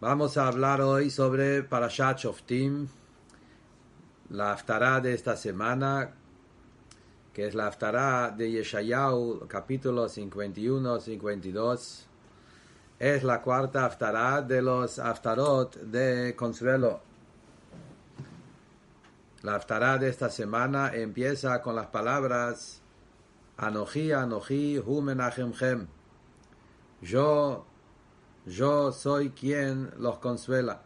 Vamos a hablar hoy sobre Parashat Shoftim, la Haftarah de esta semana, que es la Haftarah de Yeshayahu, capítulo 51-52. Es la cuarta Haftarah de los Haftarot de Consuelo. La Haftarah de esta semana empieza con las palabras Anoji, Anoji, Hu Menachemchem. Yo yo soy quien los consuela.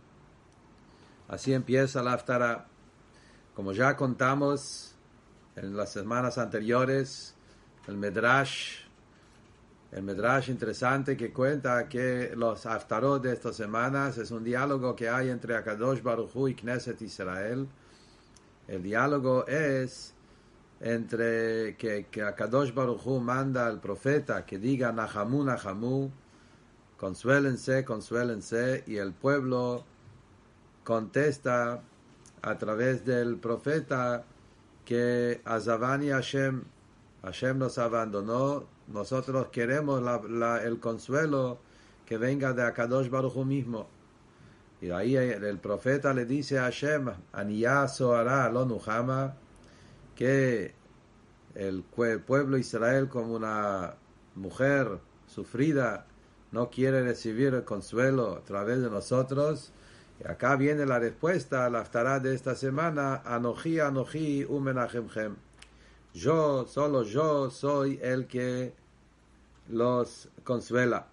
Así empieza la Aftara. Como ya contamos en las semanas anteriores, el Medrash, el Medrash interesante que cuenta que los Aftarot de estas semanas es un diálogo que hay entre Akadosh Baruch y Knesset Israel. El diálogo es entre que, que Akadosh Baruch manda al profeta que diga Nahamu Nahamu consuélense, consuélense, y el pueblo contesta a través del profeta que Azavani Hashem, Hashem nos abandonó, nosotros queremos el consuelo que venga de Akadosh Baruch mismo. Y ahí el profeta le dice a Hashem, Aniyah Soara Lonuhama, que el pueblo Israel como una mujer sufrida, no quiere recibir el consuelo a través de nosotros. Y acá viene la respuesta a la aftará de esta semana, Anoji, Anoji, Umenachemchem. Yo, solo yo soy el que los consuela.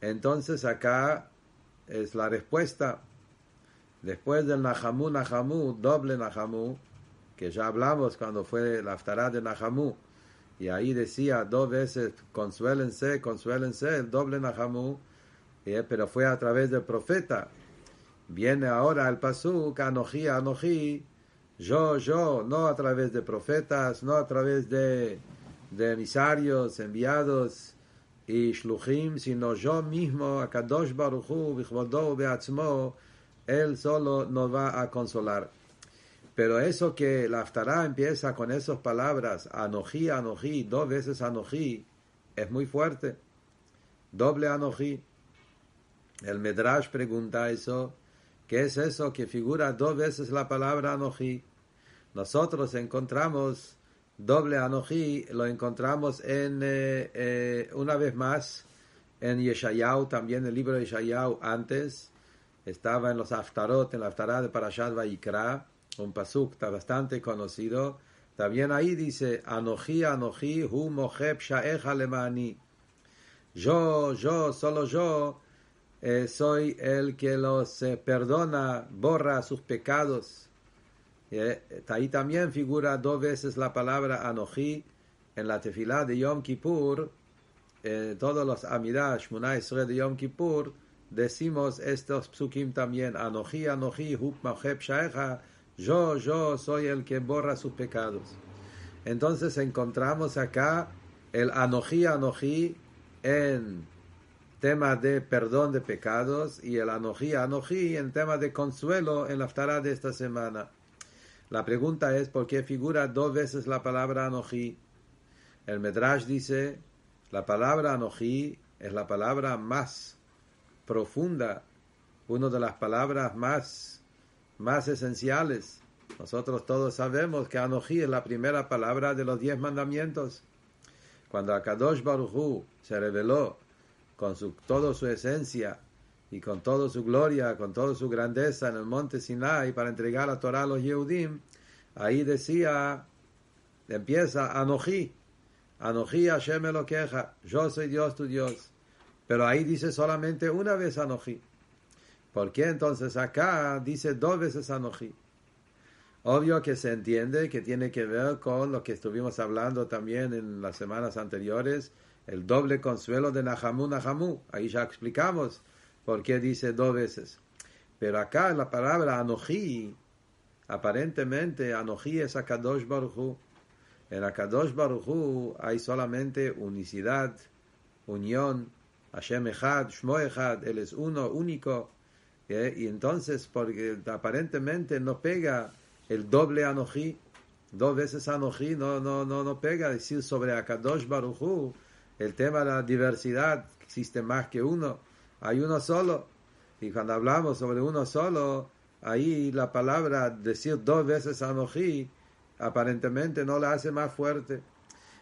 Entonces acá es la respuesta. Después del Nahamu, Nahamu, doble Nahamu, que ya hablamos cuando fue la aftará de Nahamu, y ahí decía dos veces, consuélense, consuélense, el doble Nahamu, eh, pero fue a través del profeta. Viene ahora el pasuk, Anoji, Anoji, yo, yo, no a través de profetas, no a través de, de emisarios enviados y shluchim, sino yo mismo, Akadosh Baruchu, Bichvodo, Beatzmo, él solo nos va a consolar. Pero eso que la Aftará empieza con esas palabras, Anojí, Anojí, dos veces Anojí, es muy fuerte. Doble Anojí. El Medrash pregunta eso, ¿qué es eso que figura dos veces la palabra Anojí? Nosotros encontramos doble Anojí, lo encontramos en, eh, eh, una vez más, en Yeshayahu, también el libro de Yeshayahu antes, estaba en los Aftarot, en la Aftará de Parashat Vaikra, un pasuk bastante conocido. También ahí dice, Anoji, Anoji, hu moheb shaeja lemani. Yo, yo, solo yo, eh, soy el que los eh, perdona, borra sus pecados. Eh, ahí también figura dos veces la palabra Anoji en la tefilá de Yom Kippur. todos los Amidash, Munay de Yom Kippur, decimos estos psukim también. Anoji, Anoji, hu moheb shaeja yo, yo soy el que borra sus pecados. Entonces encontramos acá el anojí, anojí en tema de perdón de pecados y el anojí, anojí en tema de consuelo en la de esta semana. La pregunta es por qué figura dos veces la palabra anojí. El Medrash dice, la palabra anojí es la palabra más profunda, una de las palabras más más esenciales. Nosotros todos sabemos que Anoji es la primera palabra de los diez mandamientos. Cuando Akadosh Baruchu se reveló con su, toda su esencia y con toda su gloria, con toda su grandeza en el monte Sinai para entregar la Torah a los Yehudim, ahí decía, empieza Anoji, Anoji Hashem lo queja, yo soy Dios tu Dios. Pero ahí dice solamente una vez Anoji. ¿Por qué entonces acá dice dos veces Anoji? Obvio que se entiende que tiene que ver con lo que estuvimos hablando también en las semanas anteriores, el doble consuelo de Nahamu Nahamu. Ahí ya explicamos por qué dice dos veces. Pero acá la palabra Anoji, aparentemente Anoji es Akadosh Baruchu. En Akadosh Baruchu hay solamente unicidad, unión, Hashem Echad, Shmo Echad, Él es uno, único. Y entonces, porque aparentemente no pega el doble anoji, dos veces anoji, no, no, no, no pega decir sobre Akadosh Baruchu, el tema de la diversidad, existe más que uno, hay uno solo. Y cuando hablamos sobre uno solo, ahí la palabra decir dos veces Anoji aparentemente no la hace más fuerte.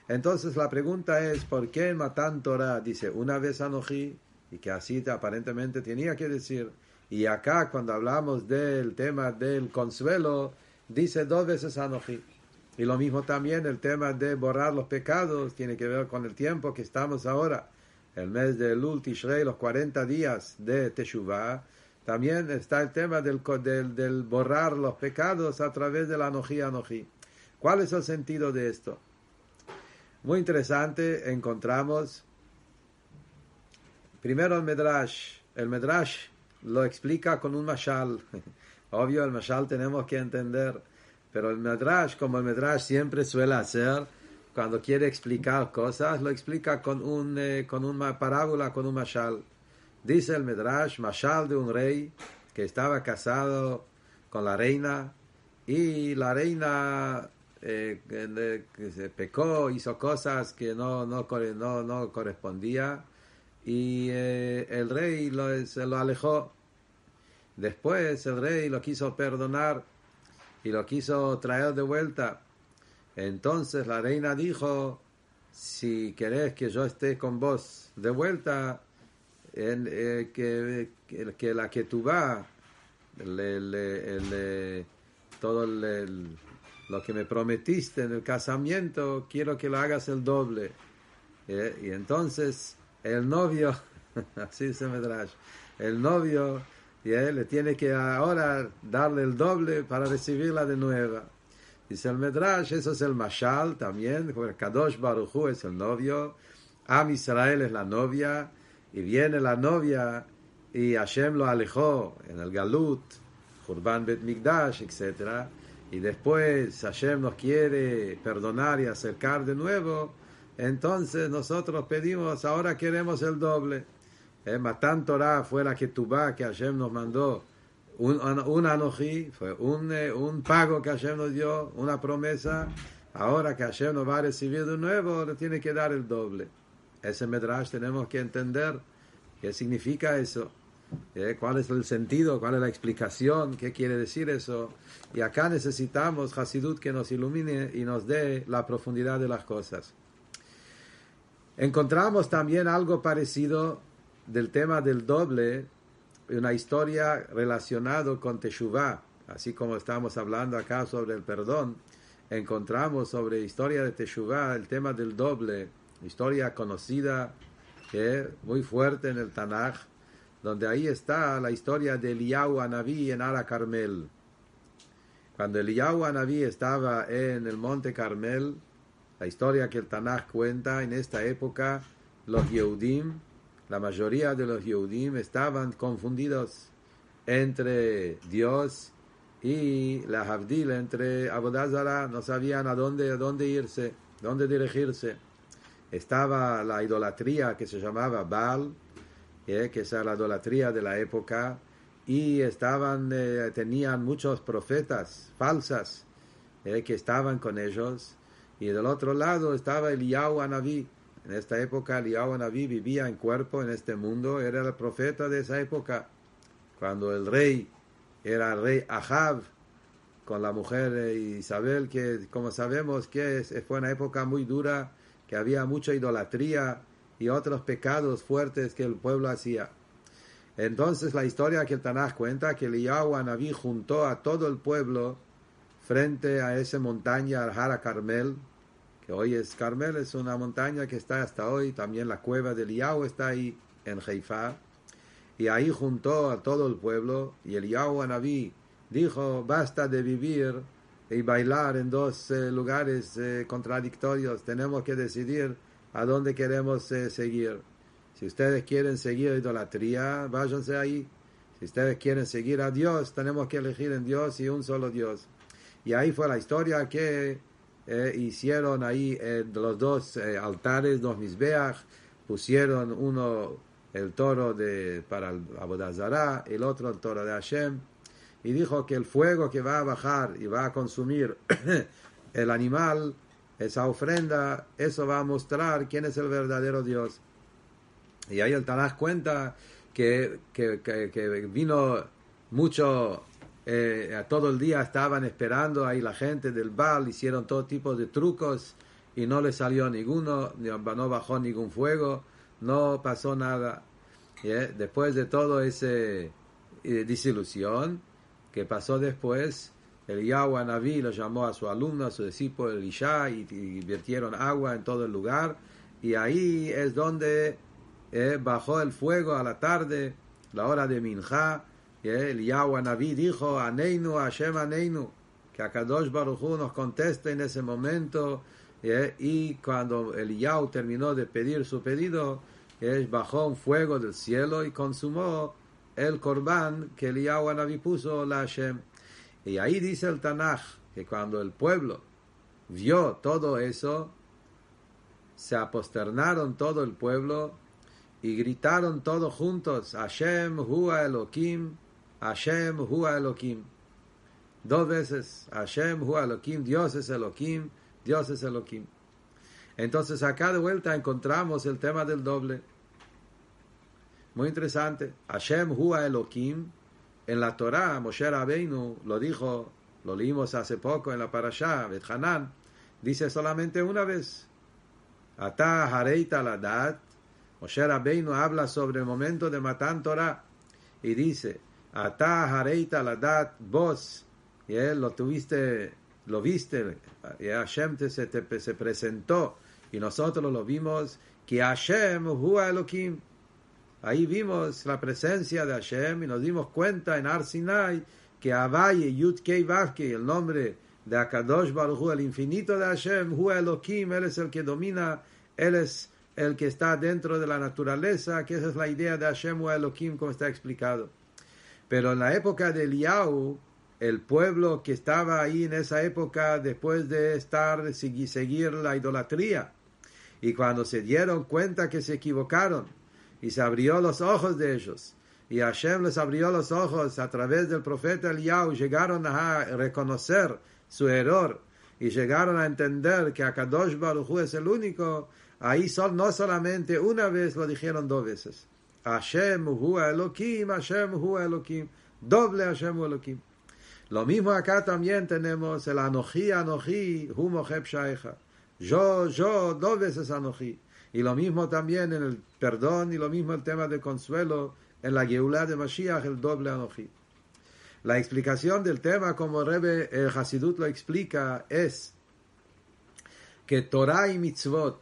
Entonces la pregunta es, ¿por qué en Matan Torah dice una vez Anoji y que así aparentemente tenía que decir? Y acá cuando hablamos del tema del consuelo, dice dos veces Anoji. Y lo mismo también el tema de borrar los pecados, tiene que ver con el tiempo que estamos ahora, el mes de Lul Tishrei, los 40 días de Teshuvah. También está el tema del, del, borrar los pecados a través de la Anoji Anoji. ¿Cuál es el sentido de esto? Muy interesante, encontramos primero el Medrash. El Medrash lo explica con un mashal. Obvio, el mashal tenemos que entender pero el Medrash, como el Medrash siempre suele hacer, cuando quiere explicar cosas, lo explica con, un, eh, con una parábola, con un mashal. Dice el Medrash, mashal de un rey que estaba casado con la reina y la reina eh, se pecó, hizo cosas que no, no, no, no correspondía y eh, el rey se lo alejó. Después el rey lo quiso perdonar y lo quiso traer de vuelta. Entonces la reina dijo, si querés que yo esté con vos de vuelta, en, eh, que, que, la que tú vas, todo lo que me prometiste en el casamiento, quiero que lo hagas el doble. Eh, y entonces el novio, así se me el novio y él le tiene que ahora darle el doble para recibirla de nuevo. Dice el Medrash, eso es el Mashal también, porque Kadosh Baruchu es el novio, Am Israel es la novia, y viene la novia y Hashem lo alejó en el Galut, Jurban Bet Migdash, etc. Y después Hashem nos quiere perdonar y acercar de nuevo, entonces nosotros pedimos, ahora queremos el doble. Eh, Matan Torah fue la que tuba que Hashem nos mandó. Un, un anoji, fue un, eh, un pago que Hashem nos dio, una promesa. Ahora que Hashem nos va a recibir de nuevo, le tiene que dar el doble. Ese Medrash tenemos que entender qué significa eso. Eh, cuál es el sentido, cuál es la explicación, qué quiere decir eso. Y acá necesitamos Hasidut que nos ilumine y nos dé la profundidad de las cosas. Encontramos también algo parecido del tema del doble, una historia relacionada con Teshuvah, así como estamos hablando acá sobre el perdón, encontramos sobre historia de Teshuvah el tema del doble, historia conocida, que muy fuerte en el Tanaj, donde ahí está la historia de Eliyahu Anabí en Ara Carmel. Cuando Eliyahu Anabí estaba en el monte Carmel, la historia que el Tanaj cuenta en esta época, los Yehudim la mayoría de los Yehudim estaban confundidos entre Dios y la Havdil, entre Abodazara, no sabían a dónde, a dónde irse, dónde dirigirse. Estaba la idolatría que se llamaba Baal, eh, que es la idolatría de la época, y estaban, eh, tenían muchos profetas falsas eh, que estaban con ellos, y del otro lado estaba el Anabí, en esta época, Eliyahu Naví vivía en cuerpo en este mundo, era el profeta de esa época. Cuando el rey era el rey Ahab, con la mujer Isabel, que como sabemos que fue una época muy dura, que había mucha idolatría y otros pecados fuertes que el pueblo hacía. Entonces la historia que el Tanaj cuenta que Eliyahu Naví juntó a todo el pueblo frente a esa montaña, Al Carmel, que hoy es Carmel, es una montaña que está hasta hoy, también la cueva de Liao está ahí en Haifa, y ahí juntó a todo el pueblo, y el Anabí dijo, basta de vivir y bailar en dos eh, lugares eh, contradictorios, tenemos que decidir a dónde queremos eh, seguir. Si ustedes quieren seguir idolatría, váyanse ahí. Si ustedes quieren seguir a Dios, tenemos que elegir en Dios y un solo Dios. Y ahí fue la historia que eh, hicieron ahí eh, los dos eh, altares, dos misbeach, pusieron uno el toro de, para el Abodazara, el otro el toro de Hashem, y dijo que el fuego que va a bajar y va a consumir el animal, esa ofrenda, eso va a mostrar quién es el verdadero Dios. Y ahí el Tanaj cuenta que, que, que, vino mucho, eh, todo el día estaban esperando ahí la gente del Baal, hicieron todo tipo de trucos y no le salió ninguno, no bajó ningún fuego, no pasó nada. Después de todo ese eh, disilusión que pasó después, el Yahweh Naví lo llamó a su alumno, a su discípulo Elisha, y, y vertieron agua en todo el lugar. Y ahí es donde eh, bajó el fuego a la tarde, la hora de Minja. El Yahweh Naví dijo, Aneinu, Hashem Aneinu, que Akadosh Baruj nos conteste en ese momento. Y cuando el Yahweh terminó de pedir su pedido, bajó un fuego del cielo y consumó el corbán que el Yahweh Naví puso la Hashem. Y ahí dice el Tanaj que cuando el pueblo vio todo eso, se aposternaron todo el pueblo y gritaron todos juntos, Hashem Hua Elohim, Hashem Hua Elohim. Dos veces, Hashem Hua Elohim, Dios es Elohim, Dios es Elohim. Entonces acá de vuelta encontramos el tema del doble. Muy interesante. Hashem Hua Elohim en la Torah, Moshe Rabbeinu lo dijo, lo leímos hace poco en la Parashá, Bet Hanan, dice solamente una vez. Ata Hareita Ladat, Moshe Rabbeinu habla sobre el momento de Matan Torah y dice, Ata Hareita Ladat, vos, lo tuviste, lo viste, Hashem te, se, te, se presentó. Y nosotros lo vimos, que Hashem Hua Elohim, Ahí vimos la presencia de Hashem y nos dimos cuenta en Ar Sinai que Abaye Yud Kei el nombre de Akadosh Baruch el infinito de Hashem, Hu Elohim, Él es el que domina, Él es el que está dentro de la naturaleza, que esa es la idea de Hashem Hu Elohim, como está explicado. Pero en la época de Eliyahu, el pueblo que estaba ahí en esa época, después de estar, seguir la idolatría, y cuando se dieron cuenta que se equivocaron, y se abrió los ojos de ellos. Y Hashem les abrió los ojos a través del profeta Eliyahu, llegaron a reconocer su error y llegaron a entender que Akadosh Baruch Hu es el único. Ahí no solamente una vez, lo dijeron dos veces. Hashem Hu Elohim, Hashem Hu Elohim, doble Hashem Hu Elohim. Lo mismo acá también tenemos el Anoji, Anoji, Hu Moheb. Yo, yo, dos veces Anoji. Y lo mismo también en el perdón y lo mismo el tema de consuelo en la Geulah de Mashiach, el doble Anoji. La explicación del tema, como Rebe el Hasidut lo explica, es que Torah y Mitzvot,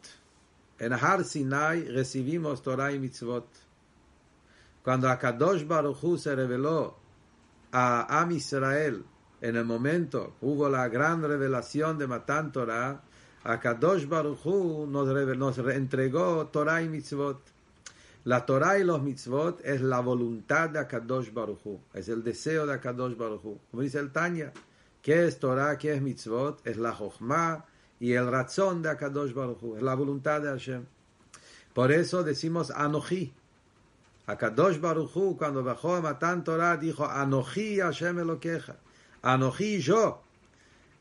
en Har Sinai recibimos Torah y Mitzvot. Cuando Akadosh Baruch Hu se reveló a Am Israel en el momento hubo la gran revelación de Matan Torah, Akadosh Baruch Hu nos, nos entregó Torah y mitzvot. La Torah y los mitzvot es la voluntad de Akadosh Baruch Hu, es el deseo de Akadosh Baruch Hu. Como dice el Tanya, ¿qué es Torah, qué es mitzvot? Es la Jochma y el razón de Akadosh Baruch Hu, es la voluntad de Hashem. Por eso decimos Anoji. Akadosh Baruch Hu, cuando bajó a Matan Torah, dijo Anoji Hashem Elokeja. Anoji yo.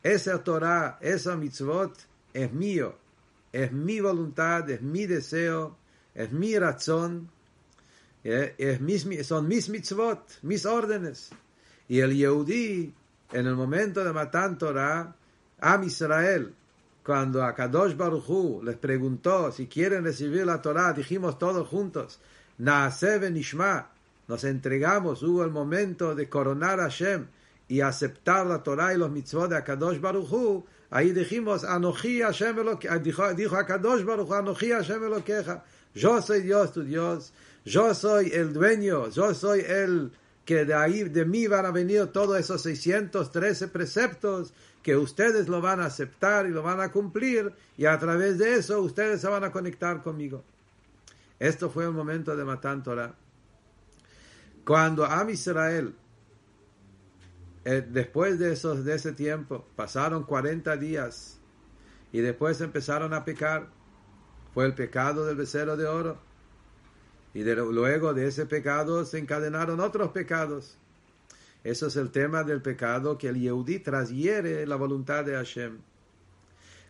Esa Torah, esa mitzvot, es mío, es mi voluntad, es mi deseo, es mi razón, eh, es mis, son mis mitzvot, mis órdenes. Y el Yehudi, en el momento de Matan Torah, a Israel, cuando a Kadosh Baruchu les preguntó si quieren recibir la Torah, dijimos todos juntos, Naaseh Nishma, nos entregamos, hubo el momento de coronar a Hashem y aceptar la Torah y los mitzvot de Akadosh Baruchu, Ahí dijimos, Anoji Hashem dijo, dijo a Kadosh Baruch, Anoji Hashem Elokeja. Yo soy Dios, tu Dios. Yo soy el dueño. Yo soy el que de ahí, de mí van a venir todos esos 613 preceptos que ustedes lo van a aceptar y lo van a cumplir y a través de eso ustedes se van a conectar conmigo. Esto fue el momento de Matan Torah. Cuando Am Israel eh, después de, esos, de ese tiempo, pasaron 40 días y después empezaron a pecar. Fue el pecado del becerro de oro. Y luego de ese pecado se encadenaron otros pecados. Eso es el tema del pecado que el Yehudi trashiere la voluntad de Hashem.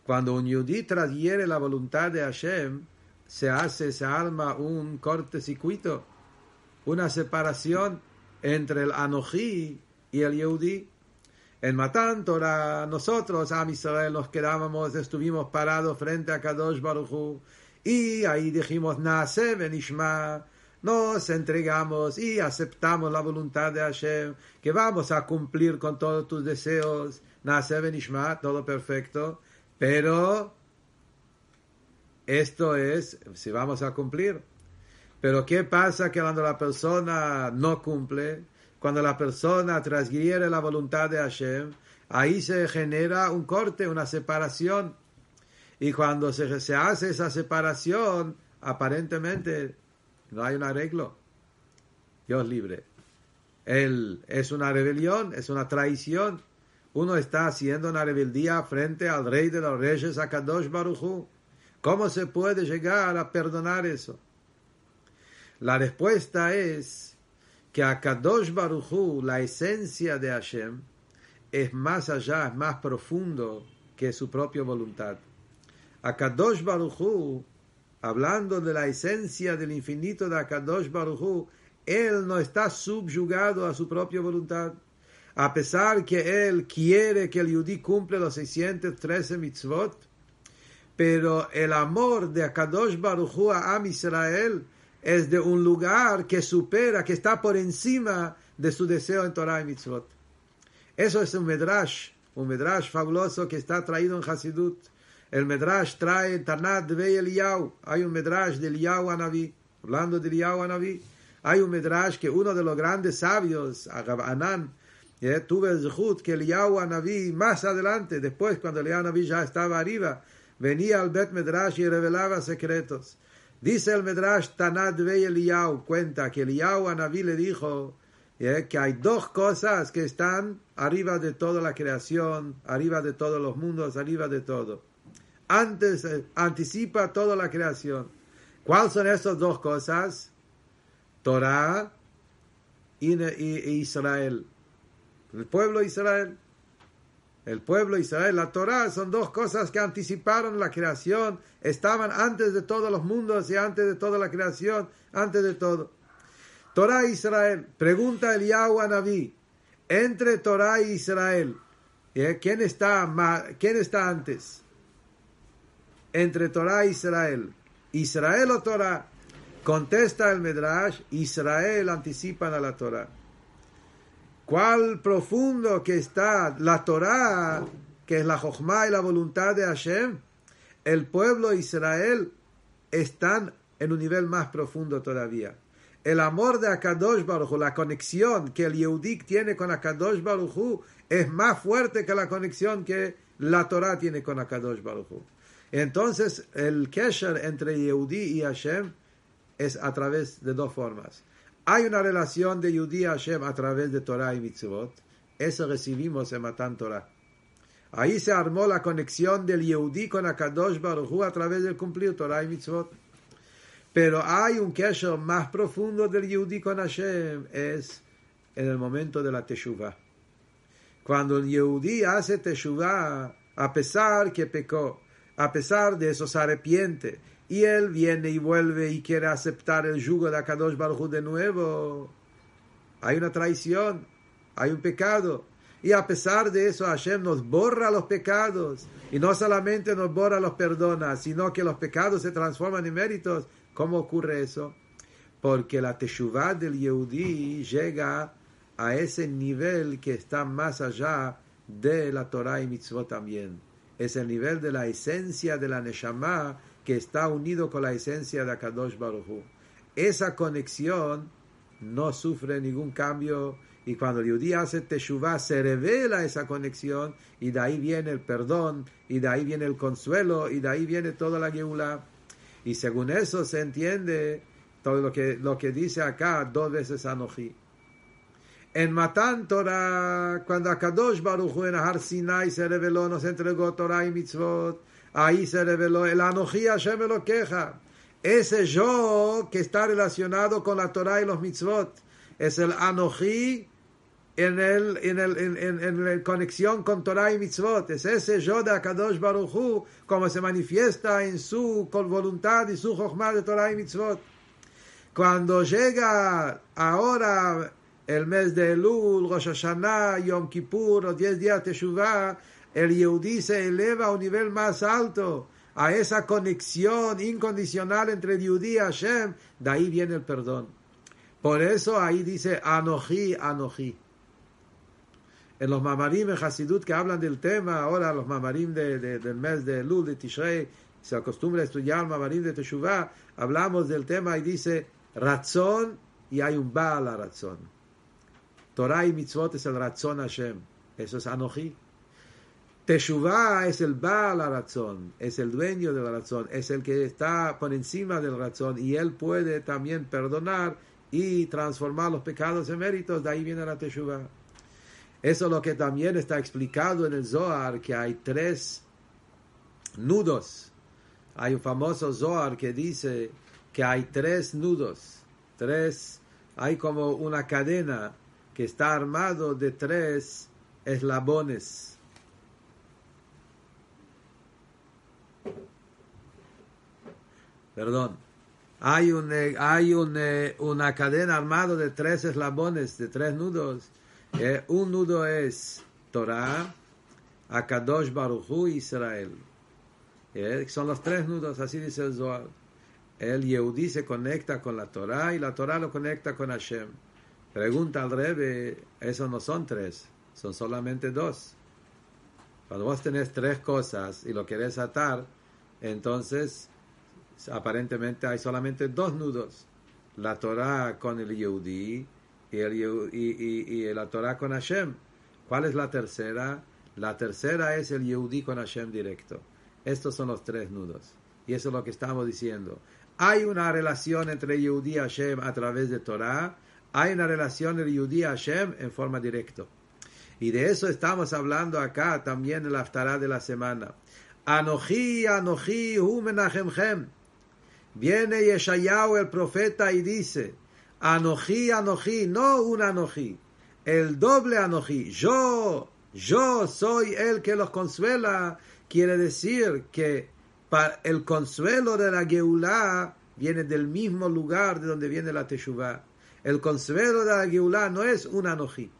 Cuando un Yehudi trashiere la voluntad de Hashem, se hace, se arma un corte circuito una separación entre el Anoji y el Yehudi. En Matan Torah, nosotros, a Israel, nos quedábamos, estuvimos parados frente a Kadosh Baruchu y ahí dijimos, Naase Benishma, nos entregamos y aceptamos la voluntad de Hashem, que vamos a cumplir con todos tus deseos, Naase Benishma, todo perfecto, pero esto es, si vamos a cumplir. Pero ¿qué pasa cuando la persona no cumple? Cuando la persona transgiere la voluntad de Hashem, ahí se genera un corte, una separación. Y cuando se, se hace esa separación, aparentemente no hay un arreglo. Dios libre. Él es una rebelión, es una traición. Uno está haciendo una rebeldía frente al rey de los reyes, Akadosh Baruchu. ¿Cómo se puede llegar a perdonar eso? La respuesta es que a Kadosh Baruchu, la esencia de Hashem, es más allá, es más profundo que su propia voluntad. A Kadosh Baruchu, hablando de la esencia del infinito de Akadosh Baruchu, él no está subyugado a su propia voluntad. A pesar que él quiere que el Yudí cumple los 613 mitzvot, pero el amor de Akadosh Baruchu a Am Israel es de un lugar que supera, que está por encima de su deseo en Torah y Mitzvot. Eso es un Medrash, un Medrash fabuloso que está traído en Hasidut. El Medrash trae Tanat de Eliyahu. Hay un Medrash de Eliyahu Anavi. Hablando de Eliyahu Anavi, hay un Medrash que uno de los grandes sabios, Agab Anan, eh, tuve el Zhut que Eliyahu Anavi, más adelante, después cuando Eliyahu Anavi ya estaba arriba, venía al Bet Medrash y revelaba secretos. Dice el Medrash Tanad Vey Eliyahu, cuenta que Eliyahu a Naví le dijo eh, que hay dos cosas que están arriba de toda la creación, arriba de todos los mundos, arriba de todo. Antes, eh, anticipa toda la creación. ¿Cuáles son esas dos cosas? Torah y, y Israel. El pueblo de Israel. El pueblo de Israel, la Torah, son dos cosas que anticiparon la creación, estaban antes de todos los mundos y antes de toda la creación, antes de todo. Torah Israel, pregunta el a Naví, entre Torah e Israel, ¿eh? ¿quién, está ¿quién está antes? Entre Torah e Israel, Israel o Torah. Contesta el Medrash, Israel anticipan a la Torah cuál profundo que está la Torá, que es la Jochma y la voluntad de Hashem, el pueblo de Israel están en un nivel más profundo todavía. El amor de Akadosh Baruch la conexión que el Yehudik tiene con Akadosh Baruch es más fuerte que la conexión que la Torah tiene con Akadosh Baruch Entonces, el kesher entre Yehudi y Hashem es a través de dos formas. Hay una relación de Yudí Hashem a través de Torah y Mitzvot. Eso recibimos en Matan Torah. Ahí se armó la conexión del Yehudí con Akadosh Baruj a través del cumplir Torah y Mitzvot. Pero hay un kesher más profundo del Yehudí con Hashem, es en el momento de la Teshuvah. Cuando el Yehudí hace Teshuvah, a pesar que pecó, a pesar de eso se arrepiente, y él viene y vuelve y quiere aceptar el yugo de Akadosh Baruj de nuevo, hay una traición, hay un pecado. Y a pesar de eso, Hashem nos borra los pecados. Y no solamente nos borra los perdona, sino que los pecados se transforman en méritos. ¿Cómo ocurre eso? Porque la teshuvah del Yehudi llega a ese nivel que está más allá de la Torah y Mitzvot también. Es el nivel de la esencia de la Neshama que está unido con la esencia de Akadosh Baruch Esa conexión no sufre ningún cambio y cuando el judío hace teshuvah se revela esa conexión y de ahí viene el perdón y de ahí viene el consuelo y de ahí viene toda la geula. Y según eso se entiende todo lo que, lo que dice acá dos veces Anoji. En Matan Torah, cuando Akadosh Baruch en Har Sinai se reveló, nos entregó Torah y Mitzvot, Ahí se reveló el Anoji Hashem queja. Ese yo que está relacionado con la Torah y los mitzvot es el Anoji en el, en, el, en, la conexión con Torah y mitzvot. Es ese yo de Akadosh Baruchu como se manifiesta en su voluntad y su jochma de Torah y mitzvot. Cuando llega ahora el mes de Elul, Rosh Hashanah, Yom Kippur, los 10 días de Teshuvah, el Yehudi se eleva a un nivel más alto, a esa conexión incondicional entre el Yehudi y Hashem, de ahí viene el perdón. Por eso ahí dice Anoji, Anoji. En los mamarim en Hasidut que hablan del tema, ahora los mamarim del mes de Elul, de Tishrei, se acostumbra a estudiar mamarim de Teshuvah, hablamos del tema y dice razón y hay un Baal a razón. Torah y mitzvot es el razón Hashem. Eso es Anoji. Teshuvah es el Baal la razón, es el dueño de la razón, es el que está por encima del razón y él puede también perdonar y transformar los pecados en méritos. De ahí viene la Teshuvah. Eso es lo que también está explicado en el Zohar, que hay tres nudos. Hay un famoso Zohar que dice que hay tres nudos, tres, hay como una cadena que está armado de tres eslabones. Perdón. Hay, un, eh, hay un, eh, una cadena armada de tres eslabones, de tres nudos. Eh, un nudo es Torah, Akadosh Baruchu y Israel. son los tres nudos, así dice el Zohar. El Yehudi se conecta con la Torah y la Torah lo conecta con Hashem. Pregunta al Rebe, esos no son tres, son solamente dos. Cuando vos tenés tres cosas y lo querés atar, entonces aparentemente hay solamente dos nudos. La Torah con el Yehudi y, el, y, la Torah con Hashem. ¿Cuál es la tercera? La tercera es el Yehudi con Hashem directo. Estos son los tres nudos. Y eso es lo que estamos diciendo. Hay una relación entre Yehudi y Hashem a través de Torah hay una relación del Yudí Hashem en forma directa. Y de eso estamos hablando acá también en la Aftará de la semana. Anoji, Anoji, Hu Viene Yeshayahu el profeta y dice, Anoji, Anoji, no un Anoji, el doble Anoji, yo, yo soy el que los consuela. Quiere decir que el consuelo de la Geulah viene del mismo lugar de donde viene la Teshuvah. El consuelo de la Geulah no es un anojí.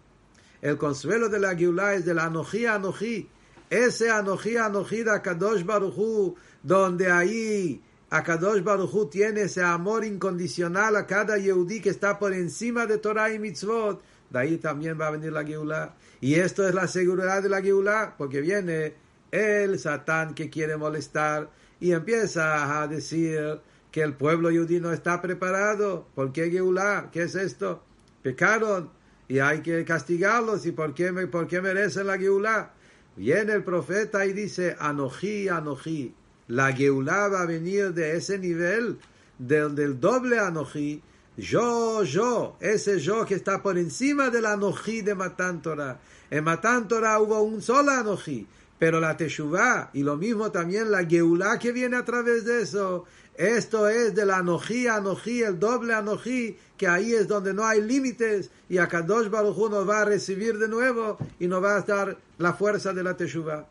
El consuelo de la Geulah es del anojí anojí. Ese anojí anojí de Akadosh Baruchu, donde ahí Akadosh Baruchu tiene ese amor incondicional a cada Yehudi que está por encima de Torah y Mitzvot. De ahí también va a venir la Geulah. Y esto es la seguridad de la Geulah, porque viene el Satán que quiere molestar y empieza a decir que el pueblo judío no está preparado. ¿Por qué Geulah? ¿Qué es esto? Pecaron y hay que castigarlos. ¿Y por qué, por qué merecen la Geulah? Viene el profeta y dice, Anojí, Anojí. La Geulah va a venir de ese nivel, del, del doble Anojí. Yo, yo, ese yo que está por encima del Anojí de Matan Torah. En Matan Torah hubo un solo Anojí, pero la Teshuvah y lo mismo también la Geulah que viene a través de eso esto es de la anojí, anojí, el doble anojí, que ahí es donde no hay límites y a Kadosh Baruj nos va a recibir de nuevo y nos va a dar la fuerza de la Teshuvah.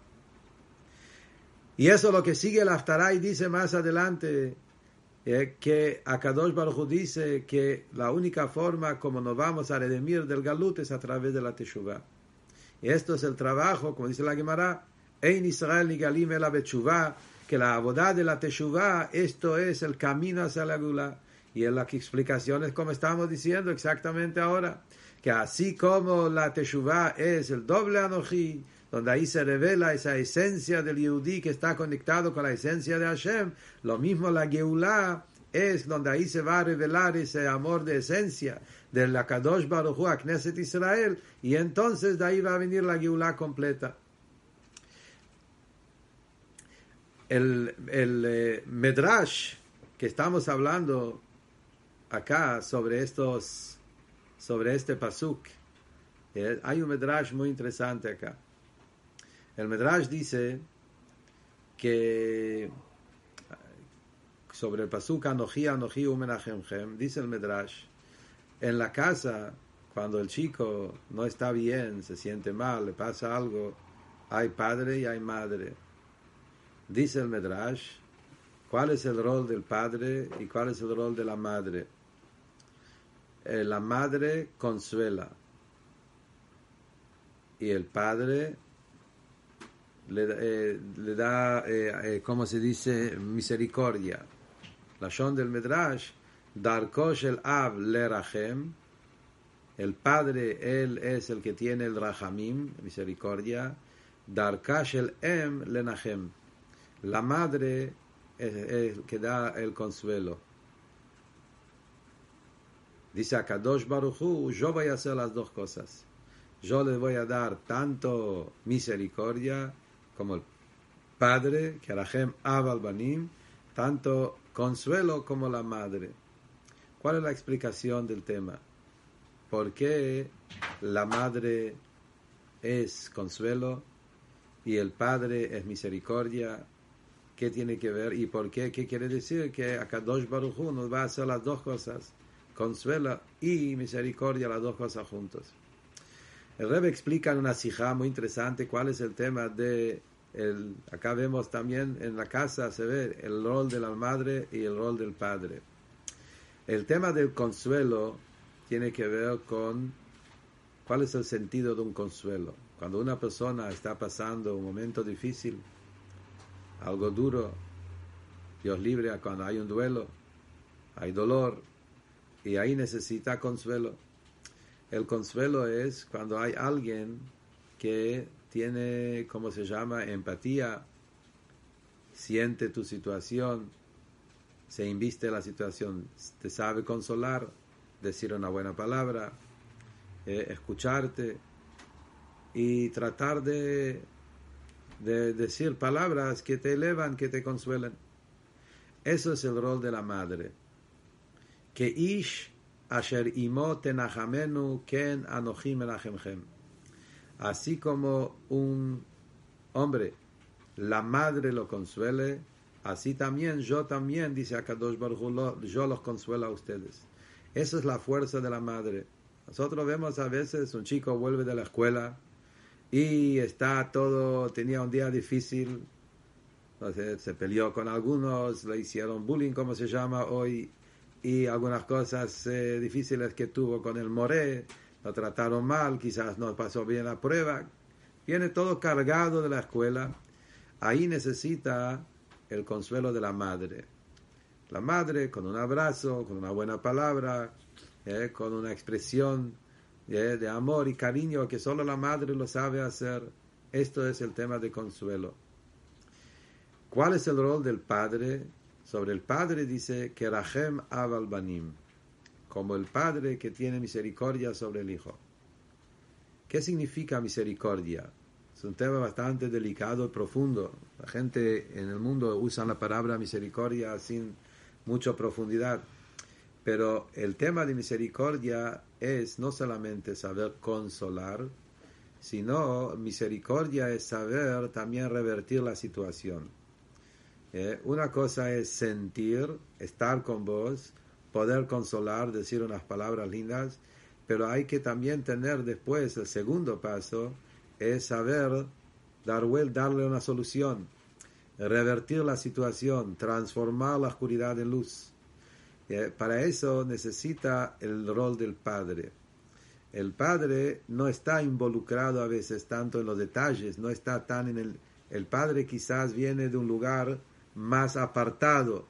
Y eso es lo que sigue el Aftaray dice más adelante, eh, que Akadosh Baruj dice que la única forma como nos vamos a redimir del galut es a través de la Teshuvah. Y esto es el trabajo, como dice la Gemara, Ein Israel ni Galim el que la abodá de la Teshuvah, esto es el camino hacia la gula. Y en las explicaciones, como estamos diciendo exactamente ahora, que así como la Teshuvah es el doble anoji, donde ahí se revela esa esencia del Yehudi que está conectado con la esencia de Hashem, lo mismo la Geulah es donde ahí se va a revelar ese amor de esencia de la Kadosh Baruch Hu a Israel, y entonces de ahí va a venir la Geulah completa. el, el eh, Medrash que estamos hablando acá sobre estos, sobre este pasuk, eh, hay un Medrash muy interesante acá. El Medrash dice que sobre el pasuk Anoji, Anoji, Umenachemchem, dice el Medrash, en la casa, cuando el chico no está bien, se siente mal, le pasa algo, hay padre y hay madre Dice el Medrash, ¿cuál es el rol del padre y cuál es el rol de la madre? eh, la madre consuela y el padre le, eh, da, eh, eh, ¿cómo se dice?, misericordia. La Shon del Medrash, Darkosh el Ab le Rahem, el padre, él es el que tiene el Rahamim, misericordia, Darkash el Em le Nahem, la madre es el que da el consuelo. Dice a Kadosh Baruchu, yo voy a hacer las dos cosas. Yo le voy a dar tanto misericordia como el padre, que Arahem Abal Banim, tanto consuelo como la madre. ¿Cuál es la explicación del tema? ¿Por qué la madre es consuelo y el padre es misericordia? ¿Qué tiene que ver y por qué? ¿Qué quiere decir? Que Akadosh Baruj Hu va a hacer las dos cosas, consuelo y misericordia, las dos cosas juntos. El Rebbe explica en una sija muy interesante cuál es el tema de el, acá vemos también en la casa se ve el rol de la madre y el rol del padre. El tema del consuelo tiene que ver con cuál es el sentido de un consuelo. Cuando una persona está pasando un momento difícil, algo duro, Dios libre cuando hay un duelo, hay dolor y ahí necesita consuelo. El consuelo es cuando hay alguien que tiene, ¿cómo se llama?, empatía, siente tu situación, se inviste la situación, te sabe consolar, decir una buena palabra, eh, escucharte y tratar de, de decir palabras que te elevan, que te consuelen. Eso es el rol de la madre. Que ish asher imo tenachamenu ken anochim así como un hombre, la madre lo consuele, así también yo también, dice Akadosh Baruj yo los consuelo a ustedes. Esa es la fuerza de la madre. Nosotros vemos a veces un chico vuelve de la escuela y está todo, tenía un día difícil, se peleó con algunos, le hicieron bullying, como se llama hoy, y algunas cosas eh, difíciles que tuvo con el moré, lo trataron mal, quizás no pasó bien la prueba, viene todo cargado de la escuela, ahí necesita el consuelo de la madre. La madre con un abrazo, con una buena palabra, eh, con una expresión eh, de amor y cariño que solo la madre lo sabe hacer. Esto es el tema de consuelo. ¿Cuál es el rol del padre? Sobre el padre dice que Rahem Aval Banim como el Padre que tiene misericordia sobre el Hijo. ¿Qué significa misericordia? Es un tema bastante delicado y profundo. La gente en el mundo usa la palabra misericordia sin mucha profundidad. Pero el tema de misericordia es no solamente saber consolar, sino misericordia es saber también revertir la situación. Eh, una cosa es sentir, estar con vos, poder consolar, decir unas palabras lindas, pero hay que también tener después el segundo paso, es saber dar, darle una solución, revertir la situación, transformar la oscuridad en luz. Eh, para eso necesita el rol del padre. El padre no está involucrado a veces tanto en los detalles, no está tan en el... El padre quizás viene de un lugar más apartado,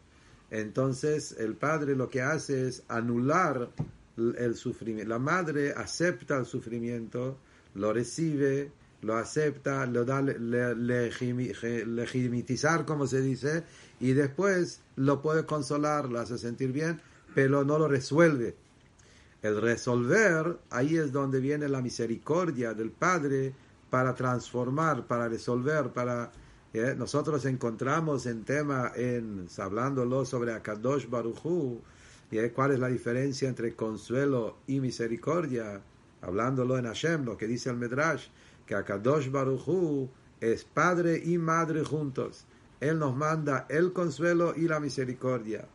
entonces el padre lo que hace es anular el sufrimiento. La madre acepta el sufrimiento, lo recibe, lo acepta, lo da legitimizar, como se dice, y después lo puede consolar, lo hace sentir bien, pero no lo resuelve. El resolver, ahí es donde viene la misericordia del Padre para transformar, para resolver, para nosotros encontramos en tema, en hablándolo sobre Akadosh Baruchu, cuál es la diferencia entre consuelo y misericordia, hablándolo en Hashem, lo que dice el Medrash, que Akadosh Baruchu es padre y madre juntos. Él nos manda el consuelo y la misericordia.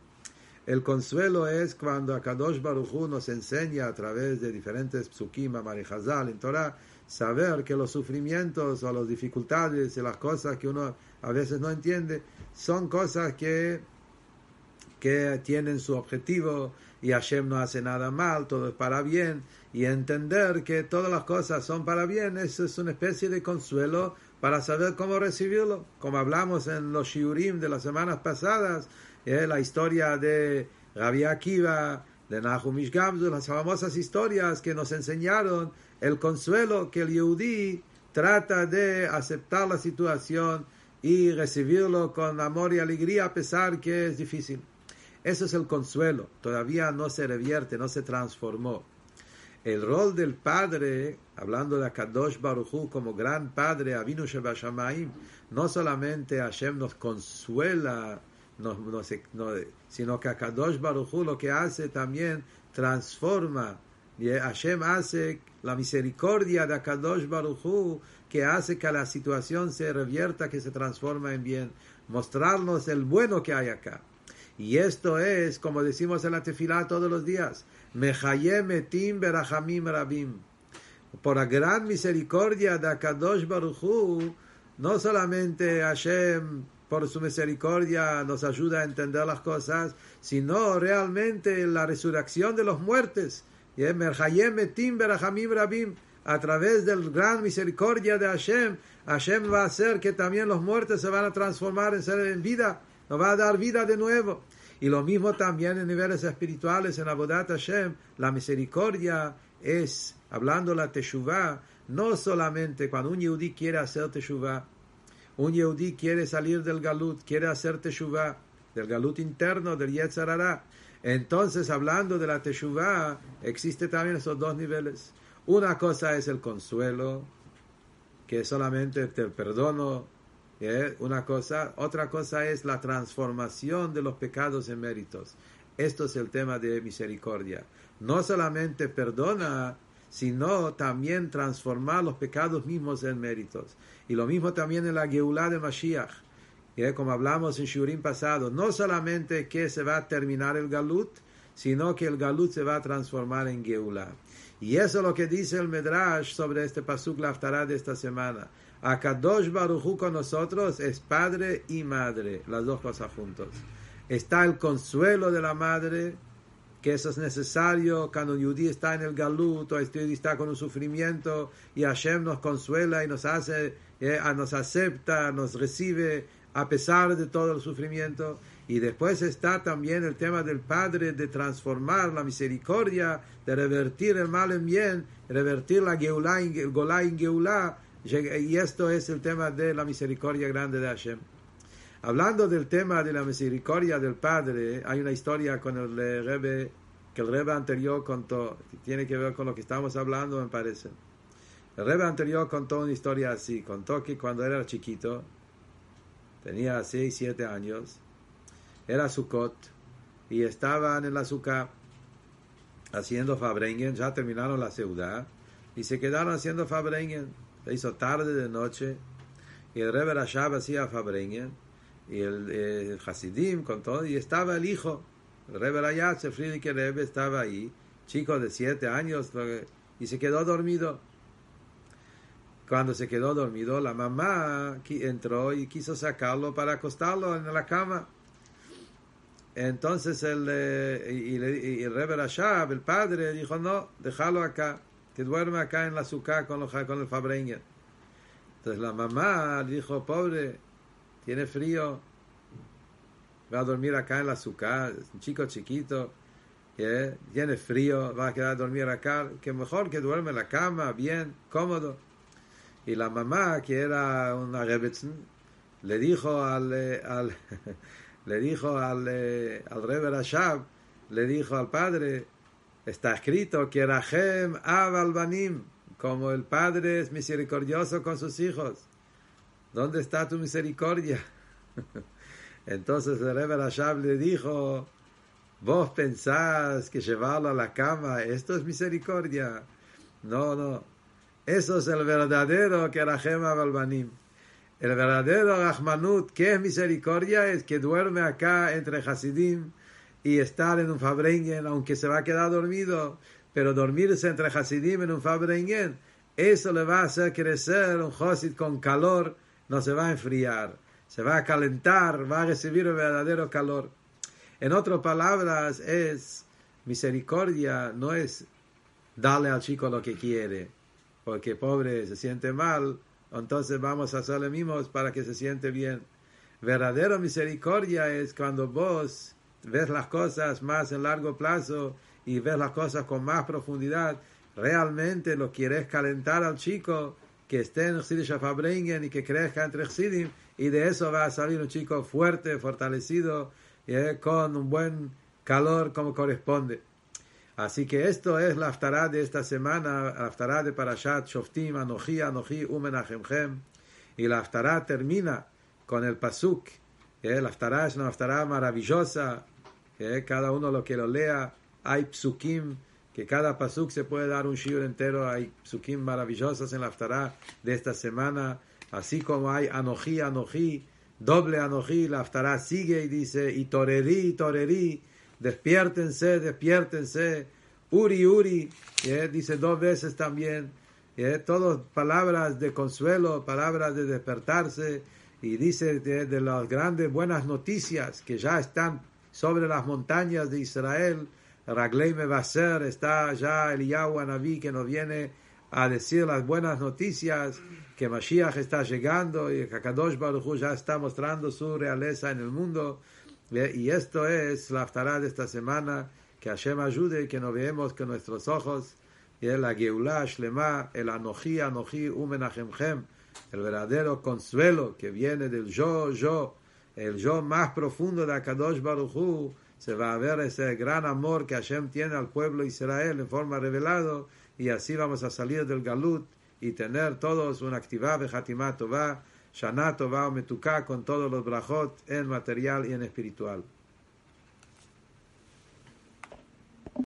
El consuelo es cuando Akadosh Baruchu nos enseña a través de diferentes psukim, Marihazal, en Torah, saber que los sufrimientos o las dificultades y las cosas que uno a veces no entiende son cosas que, que tienen su objetivo, y Hashem no hace nada mal, todo es para bien, y entender que todas las cosas son para bien, eso es una especie de consuelo para saber cómo recibirlo. Como hablamos en los shiurim de las semanas pasadas, eh, la historia de Rabbi Akiva, de Nahum Gamzu, las famosas historias que nos enseñaron el consuelo que el Yehudi trata de aceptar la situación y recibirlo con amor y alegría a pesar que es difícil. Eso es el consuelo, todavía no se revierte, no se transformó. El rol del padre, hablando de Akadosh Baruchu como gran padre, Avinu Shebashamaim, no solamente Hashem nos consuela, sino que Akadosh Baruchu lo que hace también transforma. Y Hashem hace la misericordia de Akadosh Baruchu que hace que la situación se revierta, que se transforma en bien, mostrarnos el bueno que hay acá. Y esto es, como decimos en la tefilá todos los días, Mechayem etim berachamim rabim. Por la gran misericordia de Akadosh Baruchu, no solamente Hashem por su misericordia nos ayuda a entender las cosas, sino realmente la resurrección de los muertos. A través del gran misericordia de Hashem, Hashem va a hacer que también los muertos se van a transformar en ser en vida, nos va a dar vida de nuevo. Y lo mismo también en niveles espirituales, en Abodat Hashem, la misericordia es, hablando la Teshuvah, no solamente cuando un Yehudi quiere hacer Teshuvah, un Yehudi quiere salir del Galut, quiere hacer Teshuvah, del Galut interno, del Yetzarara. Entonces, hablando de la Teshuvah, existe también esos dos niveles. Una cosa es el consuelo, que solamente te perdono. ¿eh? Una cosa, otra cosa es la transformación de los pecados en méritos. Esto es el tema de misericordia. No solamente perdona, sino también transformar los pecados mismos en méritos. Y lo mismo también en la Geulah de Mashiach. ¿eh? Como hablamos en Shurim pasado, no solamente que se va a terminar el Galut, sino que el Galut se va a transformar en Geulah. Y eso es lo que dice el Medrash sobre este Pasuk Laftará de esta semana. Akadosh Baruchu con nosotros es padre y madre, las dos cosas juntos. Está el consuelo de la madre, que eso es necesario cuando un Yudí está en el galut o este está con un sufrimiento y Hashem nos consuela y nos hace, eh, nos acepta, nos recibe a pesar de todo el sufrimiento. Y después está también el tema del Padre de transformar la misericordia, de revertir el mal en bien, revertir la Geulah en, Golá en Geulah. Y esto es el tema de la misericordia grande de Hashem. Hablando del tema de la misericordia del Padre, hay una historia con el Rebe, que el Rebe anterior contó, que tiene que ver con lo que estamos hablando, me parece. El Rebe anterior contó una historia así, contó que cuando era chiquito, tenía 6, 7 años, era Sukkot y estaban en la azúcar haciendo Fabrengen, ya terminaron la ciudad y se quedaron haciendo Fabrengen. Se hizo tarde de noche y el Rebbe Rashab hacía Fabrengen y el, Hasidim con y estaba el hijo, el Rebbe Rayat, el Friedrich Rebbe estaba ahí, chico de siete años y se quedó dormido. Cuando se quedó dormido, la mamá entró y quiso sacarlo para acostarlo en la cama. Entonces el, eh, y, el Rebbe Rashab, el padre, dijo, no, déjalo acá, que duerme acá en la azúcar con, con el Fabreña. Entonces la mamá dijo, pobre, tiene frío, va a dormir acá en la azúcar, es un chico chiquito, tiene frío, va a quedar a dormir acá, que mejor que duerme en la cama, bien, cómodo. Y la mamá, que era una Rebetzin, le dijo al, eh, al le dijo al, eh, al Rebbe Rashab, le dijo al padre, está escrito que Rahem Ab Banim, como el padre es misericordioso con sus hijos. ¿Dónde está tu misericordia? Entonces el Rebbe Rashab le dijo, vos pensás que llevarlo a la cama, esto es misericordia. No, no. Eso es el verdadero que Rahem Ab Banim. El verdadero Rahmanut, que es misericordia, es que duerme acá entre Hasidim y estar en un Fabrengen, aunque se va a quedar dormido, pero dormirse entre Hasidim en un Fabrengen, eso le va a hacer crecer un Hasid con calor, no se va a enfriar, se va a calentar, va a recibir el verdadero calor. En otras palabras, es misericordia no es darle al chico lo que quiere, porque pobre se siente mal, entonces vamos a hacerle mimos para que se siente bien. Verdadero misericordia es cuando vos ves las cosas más en largo plazo y ves las cosas con más profundidad, realmente lo quieres calentar al chico que esté en Chsidim y que crezca entre Chsidim y de eso va a salir un chico fuerte, fortalecido, eh, con un buen calor como corresponde. Así que esto es la aftará de esta semana, la aftará de Parashat Shoftim, Anoji, Anoji, Umenachemchem. Y la aftará termina con el pasuk. Eh, la aftará es una aftará maravillosa. Eh, cada uno lo que lo lea, hay psukim, que cada pasuk se puede dar un shiur entero. Hay psukim maravillosos en la aftará de esta semana. Así como hay Anoji, Anoji, doble Anoji, la aftará sigue y dice, y torerí, torerí despiértense, despiértense, Uri, Uri, dice dos veces también, todas palabras de consuelo, palabras de despertarse, y dice de, las grandes buenas noticias que ya están sobre las montañas de Israel, Raglei ser está ya el Naví que nos viene a decir las buenas noticias, que Mashiach está llegando y que Kadosh Baruch ya está mostrando su realeza en el mundo. Y esto es la aftará de esta semana, que Hashem ayude que nos veamos con nuestros ojos, y la Geulah Shlema, el Anoji, Anoji, Umenachemchem, el verdadero consuelo que viene del yo, yo, el yo más profundo de Akadosh Baruchu, se va a ver ese gran amor que Hashem tiene al pueblo Israel en forma revelado, y así vamos a salir del Galut y tener todos una actividad de Hatimat Shana Tova Metuká con todos los brajot en material y en espiritual.